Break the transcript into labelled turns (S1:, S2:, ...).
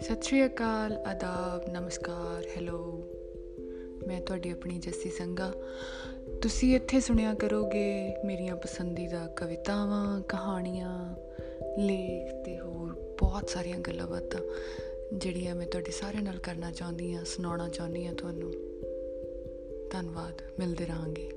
S1: ਸਤਿ ਸ਼੍ਰੀ ਅਕਾਲ, ਆਦਾਬ, ਨਮਸਕਾਰ, ਹੈਲੋ। ਮੈਂ ਤੁਹਾਡੀ ਆਪਣੀ ਜੱਸੀ ਸੰਗਾ ਤੁਸੀਂ ਇੱਥੇ ਸੁਣਿਆ ਕਰੋਗੇ ਮੇਰੀਆਂ ਪਸੰਦੀਦਾ ਕਵਿਤਾਵਾਂ, ਕਹਾਣੀਆਂ, ਲੇਖ ਤੇ ਹੋਰ ਬਹੁਤ ਸਾਰੀਆਂ ਗੱਲਾਂ ਬਾਤਾਂ, ਜਿਹੜੀਆਂ ਮੈਂ ਤੁਹਾਡੇ ਸਾਰਿਆਂ ਨਾਲ ਕਰਨਾ ਚਾਹੁੰਦੀ ਹਾਂ, ਸੁਣਾਉਣਾ ਚਾਹੁੰਦੀ ਹਾਂ ਤੁਹਾਨੂੰ। ਧੰਨਵਾਦ, ਮਿਲਦੇ ਰਹਾਂਗੇ।